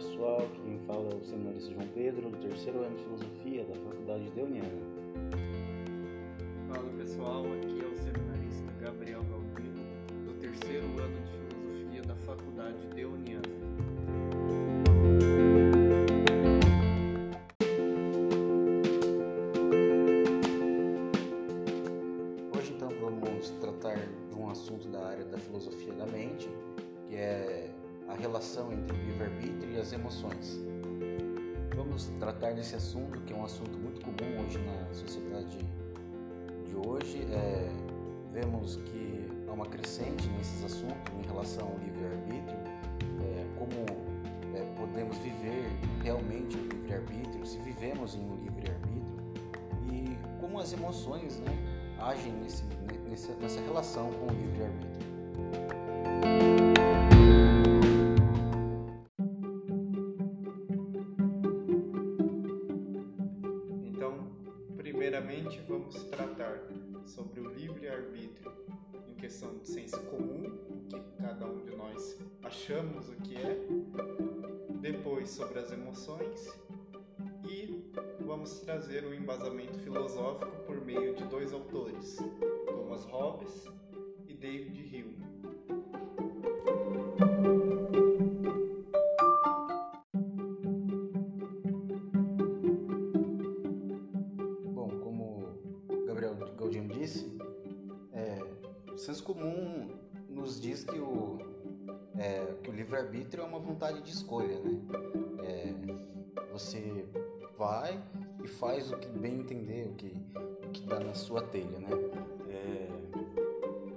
pessoal, quem fala é o seminarista João Pedro, do terceiro ano de Filosofia da Faculdade de Uniana. Fala pessoal, aqui é o seminarista Gabriel Galpino, do terceiro ano de Filosofia da Faculdade de Uniana. A relação entre o livre-arbítrio e as emoções. Vamos tratar desse assunto, que é um assunto muito comum hoje na sociedade de hoje. É, vemos que há uma crescente nesses assuntos em relação ao livre-arbítrio, é, como é, podemos viver realmente o livre-arbítrio, se vivemos em um livre-arbítrio, e como as emoções né, agem nesse, nessa, relação com o livre-arbítrio. Primeiramente vamos tratar sobre o livre-arbítrio em questão de senso comum, que cada um de nós achamos o que é, depois sobre as emoções e vamos trazer o embasamento filosófico por meio de dois autores, Thomas Hobbes e David Hume. Galdino disse, é, o senso comum nos diz que o, é, que o livre-arbítrio é uma vontade de escolha, né? É, você vai e faz o que bem entender, o que, o que dá na sua telha, né? É,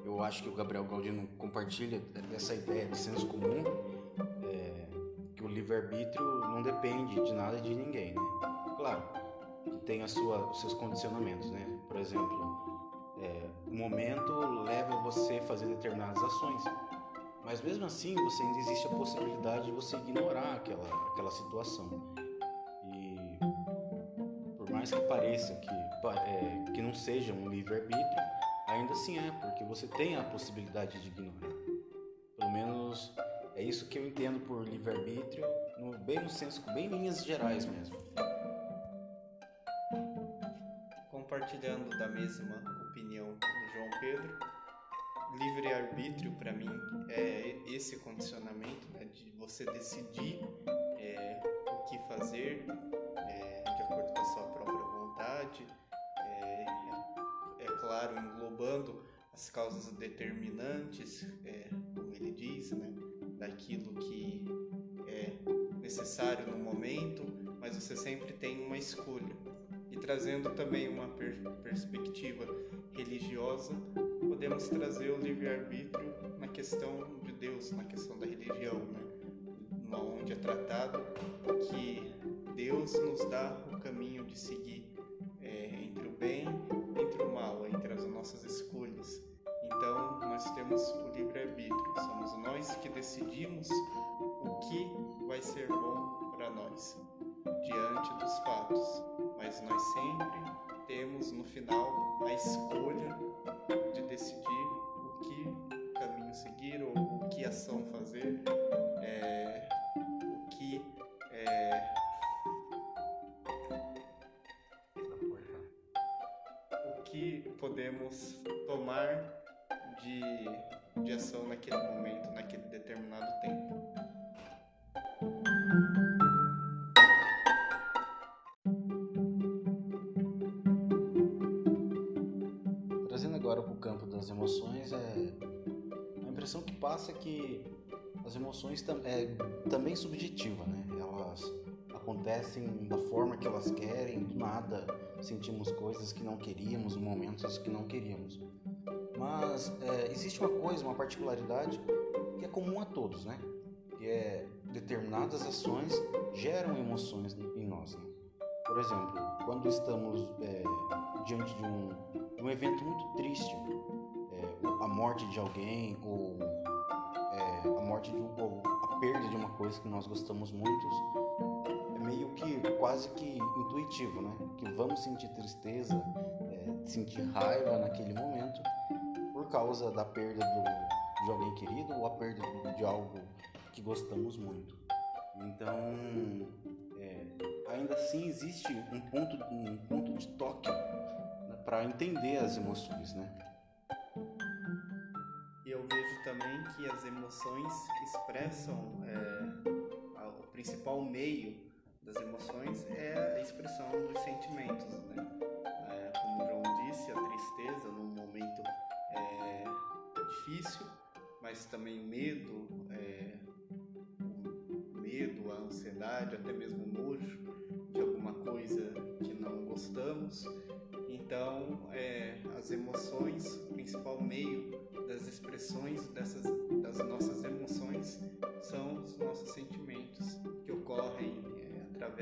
eu acho que o Gabriel Galdino compartilha essa ideia de senso comum, é, que o livre-arbítrio não depende de nada de ninguém, né? Claro, tem a sua, os seus condicionamentos, né? Por exemplo, o momento leva você a fazer determinadas ações, mas mesmo assim você ainda existe a possibilidade de você ignorar aquela, aquela situação. E por mais que pareça que, é, que não seja um livre-arbítrio, ainda assim é, porque você tem a possibilidade de ignorar. Pelo menos é isso que eu entendo por livre-arbítrio, bem no senso, bem em linhas gerais mesmo. Compartilhando da mesma opinião Pedro, livre-arbítrio para mim é esse condicionamento né, de você decidir é, o que fazer é, de acordo com a sua própria vontade, é, é, claro, englobando as causas determinantes, é, como ele diz, né, daquilo que é necessário no momento, mas você sempre tem uma escolha. Trazendo também uma per- perspectiva religiosa, podemos trazer o livre-arbítrio na questão de Deus, na questão da religião, né? onde é tratado que Deus nos dá o caminho de seguir é, entre o bem entre o mal, entre as nossas escolhas. Então, nós temos o livre-arbítrio, somos nós que decidimos o que vai ser bom para nós diante dos fatos, mas nós sempre temos no final a escolha de decidir o que caminho seguir ou o que ação fazer, é, o que é, o que podemos tomar de, de ação naquele momento, naquele determinado tempo. Impressão que passa é que as emoções tam- é também subjetiva, né? Elas acontecem da forma que elas querem, do nada sentimos coisas que não queríamos, momentos que não queríamos. Mas é, existe uma coisa, uma particularidade que é comum a todos, né? Que é determinadas ações geram emoções em nós. Né? Por exemplo, quando estamos é, diante de um, de um evento muito triste, a morte de alguém ou é, a morte de ou a perda de uma coisa que nós gostamos muito, é meio que quase que intuitivo, né? Que vamos sentir tristeza, é, sentir raiva naquele momento por causa da perda do, de alguém querido ou a perda de algo que gostamos muito. Então, é, ainda assim existe um ponto, um ponto de toque né, para entender as emoções, né? Também que as emoções expressam é, o principal meio das emoções é a expressão dos sentimentos, né? É, como o João disse, a tristeza num momento é, difícil, mas também o medo, é, o medo, a ansiedade, até mesmo o nojo de alguma coisa que não gostamos. Então, é, as emoções, o principal meio das expressões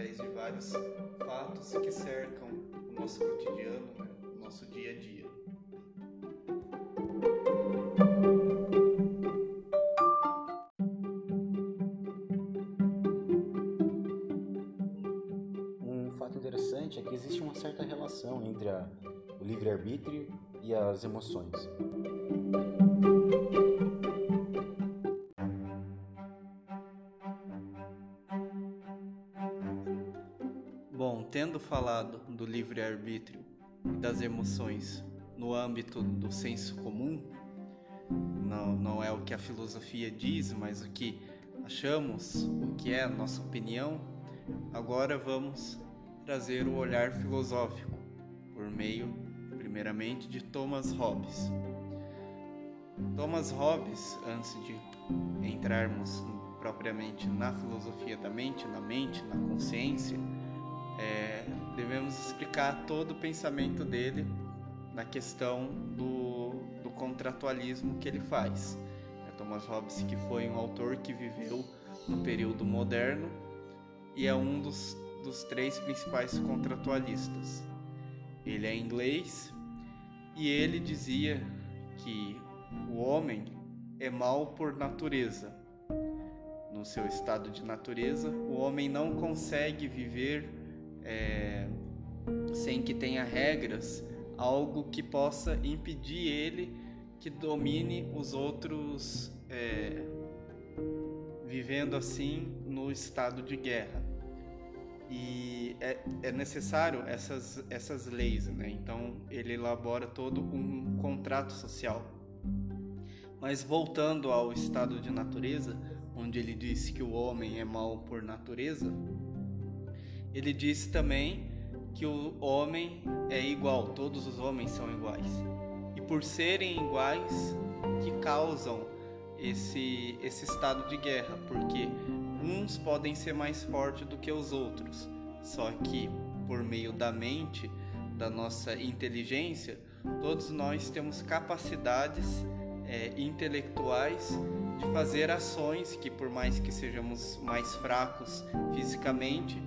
através de vários fatos que cercam o nosso cotidiano, né? o nosso dia a dia. Um fato interessante é que existe uma certa relação entre a, o livre-arbítrio e as emoções. Tendo falado do livre-arbítrio e das emoções no âmbito do senso comum, não, não é o que a filosofia diz, mas o que achamos, o que é a nossa opinião, agora vamos trazer o olhar filosófico por meio, primeiramente, de Thomas Hobbes. Thomas Hobbes, antes de entrarmos propriamente na filosofia da mente, na mente, na consciência, é, devemos explicar todo o pensamento dele na questão do, do contratualismo que ele faz. É Thomas Hobbes, que foi um autor que viveu no período moderno e é um dos, dos três principais contratualistas. Ele é inglês e ele dizia que o homem é mal por natureza. No seu estado de natureza, o homem não consegue viver é, sem que tenha regras, algo que possa impedir ele que domine os outros, é, vivendo assim no estado de guerra. E é, é necessário essas, essas leis, né? Então ele elabora todo um contrato social. Mas voltando ao estado de natureza, onde ele disse que o homem é mau por natureza, ele disse também que o homem é igual, todos os homens são iguais. E por serem iguais, que causam esse, esse estado de guerra, porque uns podem ser mais fortes do que os outros. Só que por meio da mente, da nossa inteligência, todos nós temos capacidades é, intelectuais de fazer ações que, por mais que sejamos mais fracos fisicamente,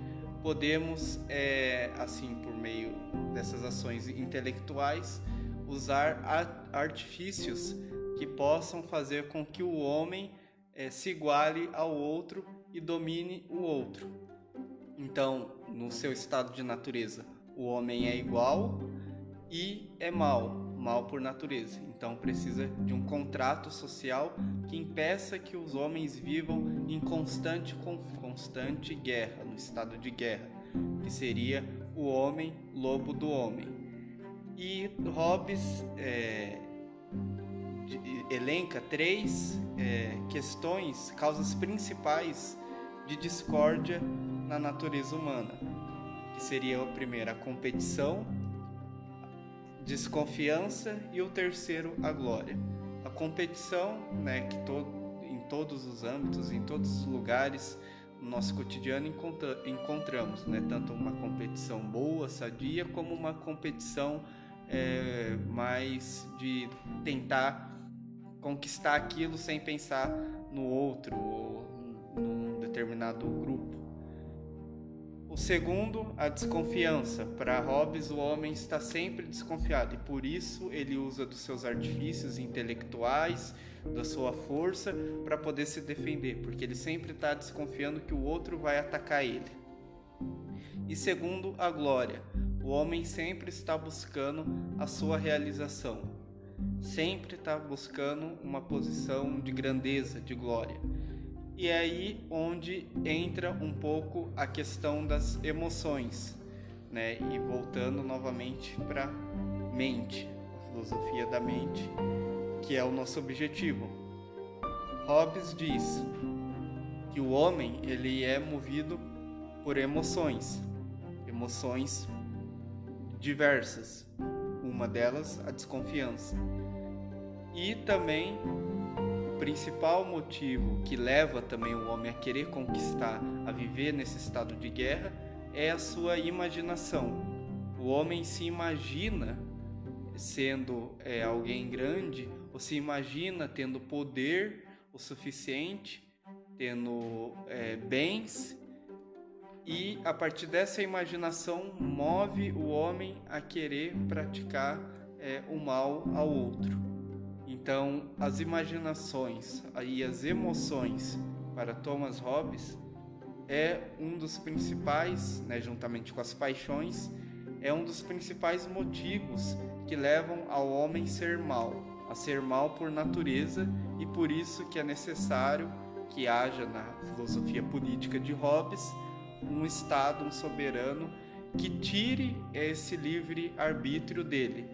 podemos, é, assim, por meio dessas ações intelectuais, usar artifícios que possam fazer com que o homem é, se iguale ao outro e domine o outro. Então, no seu estado de natureza, o homem é igual e é mal, mal por natureza. Então, precisa de um contrato social que impeça que os homens vivam em constante, constante guerra, no estado de guerra, que seria o homem lobo do homem. E Hobbes é, elenca três é, questões, causas principais de discórdia na natureza humana, que seria a primeira a competição, desconfiança e o terceiro a glória. A competição, né, que todo, em todos os âmbitos, em todos os lugares no nosso cotidiano encontra, encontramos, né, tanto uma competição boa, sadia, como uma competição é, mais de tentar conquistar aquilo sem pensar no outro ou num determinado grupo. O segundo, a desconfiança. Para Hobbes, o homem está sempre desconfiado e por isso ele usa dos seus artifícios intelectuais, da sua força para poder se defender, porque ele sempre está desconfiando que o outro vai atacar ele. E segundo, a glória. O homem sempre está buscando a sua realização, sempre está buscando uma posição de grandeza, de glória. E é aí onde entra um pouco a questão das emoções, né? E voltando novamente para mente, a filosofia da mente, que é o nosso objetivo. Hobbes diz que o homem ele é movido por emoções, emoções diversas. Uma delas a desconfiança. E também principal motivo que leva também o homem a querer conquistar, a viver nesse estado de guerra, é a sua imaginação. O homem se imagina sendo é, alguém grande, ou se imagina tendo poder o suficiente, tendo é, bens, e a partir dessa imaginação move o homem a querer praticar é, o mal ao outro. Então, as imaginações e as emoções para Thomas Hobbes é um dos principais, né, juntamente com as paixões, é um dos principais motivos que levam ao homem ser mal, a ser mal por natureza e por isso que é necessário que haja na filosofia política de Hobbes um Estado, um soberano que tire esse livre arbítrio dele,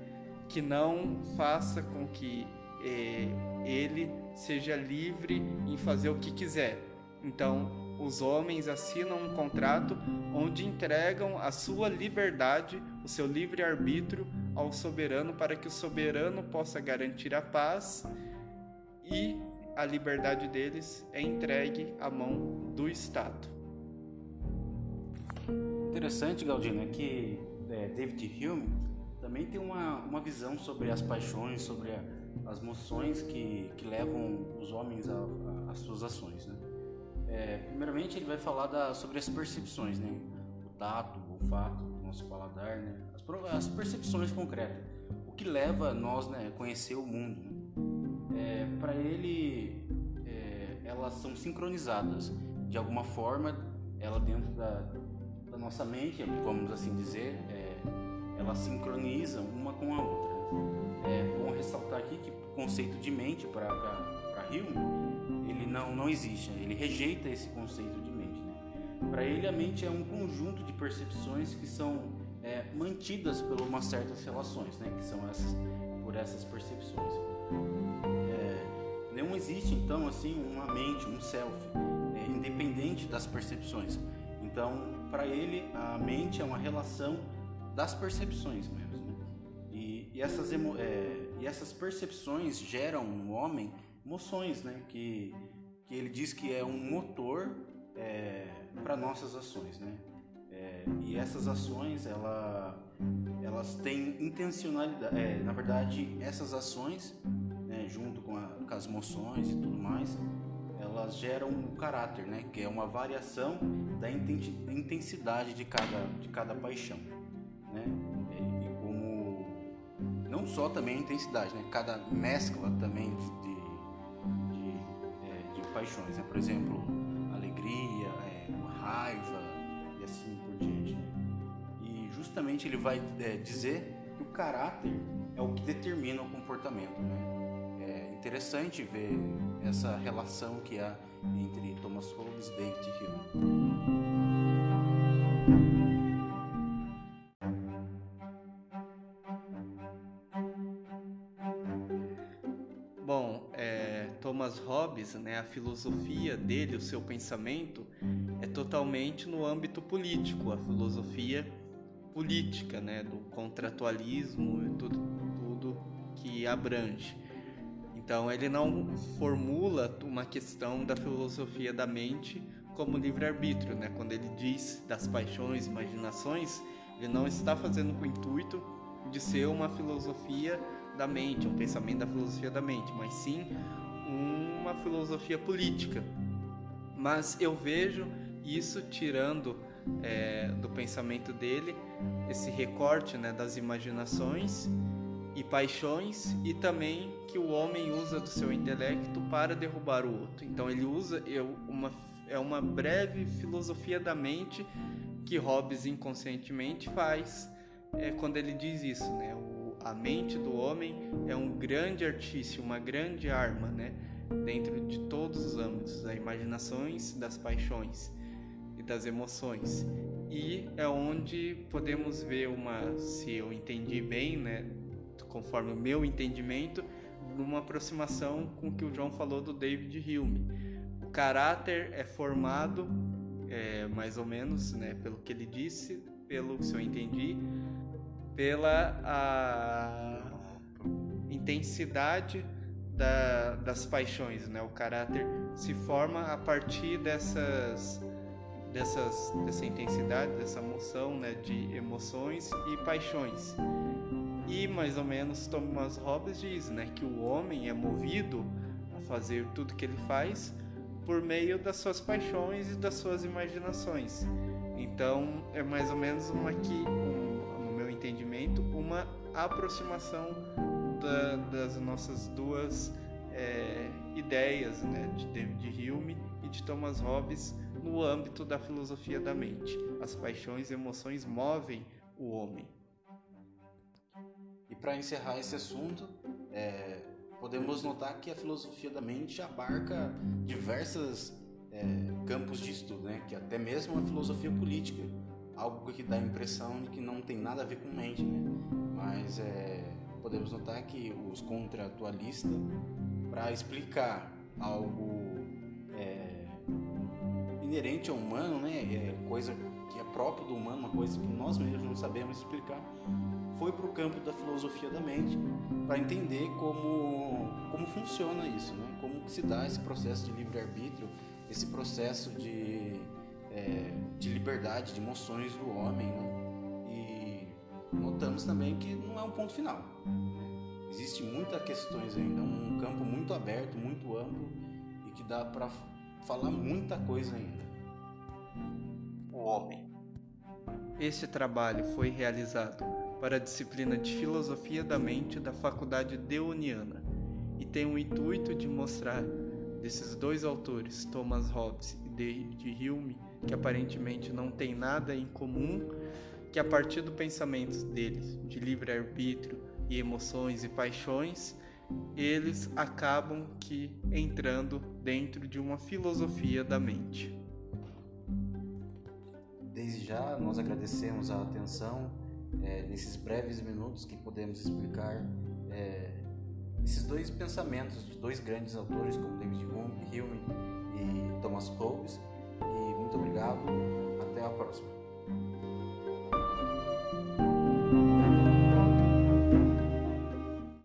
que não faça com que eh, ele seja livre em fazer o que quiser. Então, os homens assinam um contrato onde entregam a sua liberdade, o seu livre arbítrio ao soberano para que o soberano possa garantir a paz e a liberdade deles é entregue à mão do Estado. Interessante, Galdino, é que é, David Hume também tem uma, uma visão sobre as paixões, sobre a, as moções que, que levam os homens às suas ações. Né? É, primeiramente, ele vai falar da, sobre as percepções, né? o tato, o olfato, o nosso paladar, né? as, as percepções concretas, o que leva nós né, a conhecer o mundo. Né? É, Para ele, é, elas são sincronizadas de alguma forma, ela dentro da, da nossa mente, vamos assim dizer, é, elas sincronizam uma com a outra. É bom ressaltar aqui que o conceito de mente para Hume, ele não, não existe, ele rejeita esse conceito de mente. Né? Para ele, a mente é um conjunto de percepções que são é, mantidas por umas certas relações, né? que são essas, por essas percepções. É, não existe, então, assim, uma mente, um self, é, independente das percepções. Então, para ele, a mente é uma relação das percepções mesmo. E, e, essas emo, é, e essas percepções geram no homem emoções, né? Que, que ele diz que é um motor é, para nossas ações, né? É, e essas ações, ela, elas têm intencionalidade. É, na verdade, essas ações, né, junto com, a, com as emoções e tudo mais, elas geram o caráter, né? Que é uma variação da intensidade de cada, de cada paixão, né? Não só também a intensidade, né? Cada mescla também de, de, de, é, de paixões, né? Por exemplo, alegria, é, raiva e assim por diante. Né? E justamente ele vai é, dizer que o caráter é o que determina o comportamento, né? É interessante ver essa relação que há entre Thomas Hobbes e David Hume. Thomas Hobbes, né, a filosofia dele, o seu pensamento, é totalmente no âmbito político, a filosofia política, né, do contratualismo e tudo, tudo que abrange. Então ele não formula uma questão da filosofia da mente como livre-arbítrio, né? Quando ele diz das paixões, imaginações, ele não está fazendo com o intuito de ser uma filosofia da mente, um pensamento da filosofia da mente, mas sim uma filosofia política. Mas eu vejo isso tirando é, do pensamento dele esse recorte né, das imaginações e paixões e também que o homem usa do seu intelecto para derrubar o outro. Então ele usa uma é uma breve filosofia da mente que Hobbes inconscientemente faz é, quando ele diz isso, né? A mente do homem é um grande artifício, uma grande arma, né? dentro de todos os âmbitos, das imaginações, das paixões e das emoções. E é onde podemos ver uma, se eu entendi bem, né, conforme o meu entendimento, uma aproximação com o que o João falou do David Hume. O caráter é formado, é, mais ou menos, né, pelo que ele disse, pelo que eu entendi, pela intensidade da, das paixões, né? O caráter se forma a partir dessas, dessas, dessa intensidade, dessa emoção, né? De emoções e paixões. E mais ou menos Thomas Hobbes diz, né? Que o homem é movido a fazer tudo que ele faz por meio das suas paixões e das suas imaginações. Então é mais ou menos uma um, meu entendimento, uma aproximação da, das nossas duas é, ideias, né, de David Hume e de Thomas Hobbes no âmbito da filosofia da mente. As paixões e emoções movem o homem. E para encerrar esse assunto, é, podemos notar que a filosofia da mente abarca diversos é, campos de estudo, né? que até mesmo a filosofia política, algo que dá a impressão de que não tem nada a ver com mente, né? mas é, podemos notar que os contratualistas, para explicar algo é, inerente ao humano, né, é coisa que é próprio do humano, uma coisa que nós mesmos não sabemos explicar, foi para o campo da filosofia da mente para entender como, como funciona isso, né? como se dá esse processo de livre-arbítrio, esse processo de, é, liberdade, de emoções do homem. Né? notamos também que não é um ponto final. Existem muitas questões ainda, é um campo muito aberto, muito amplo e que dá para falar muita coisa ainda. O homem. Este trabalho foi realizado para a disciplina de Filosofia da Mente da Faculdade Deoniana e tem o intuito de mostrar desses dois autores, Thomas Hobbes e David Hume, que aparentemente não têm nada em comum, que a partir do pensamento deles de livre-arbítrio e emoções e paixões, eles acabam que entrando dentro de uma filosofia da mente. Desde já nós agradecemos a atenção é, nesses breves minutos que podemos explicar é, esses dois pensamentos de dois grandes autores como David Hume e Thomas Hobbes. Muito obrigado. Até a próxima.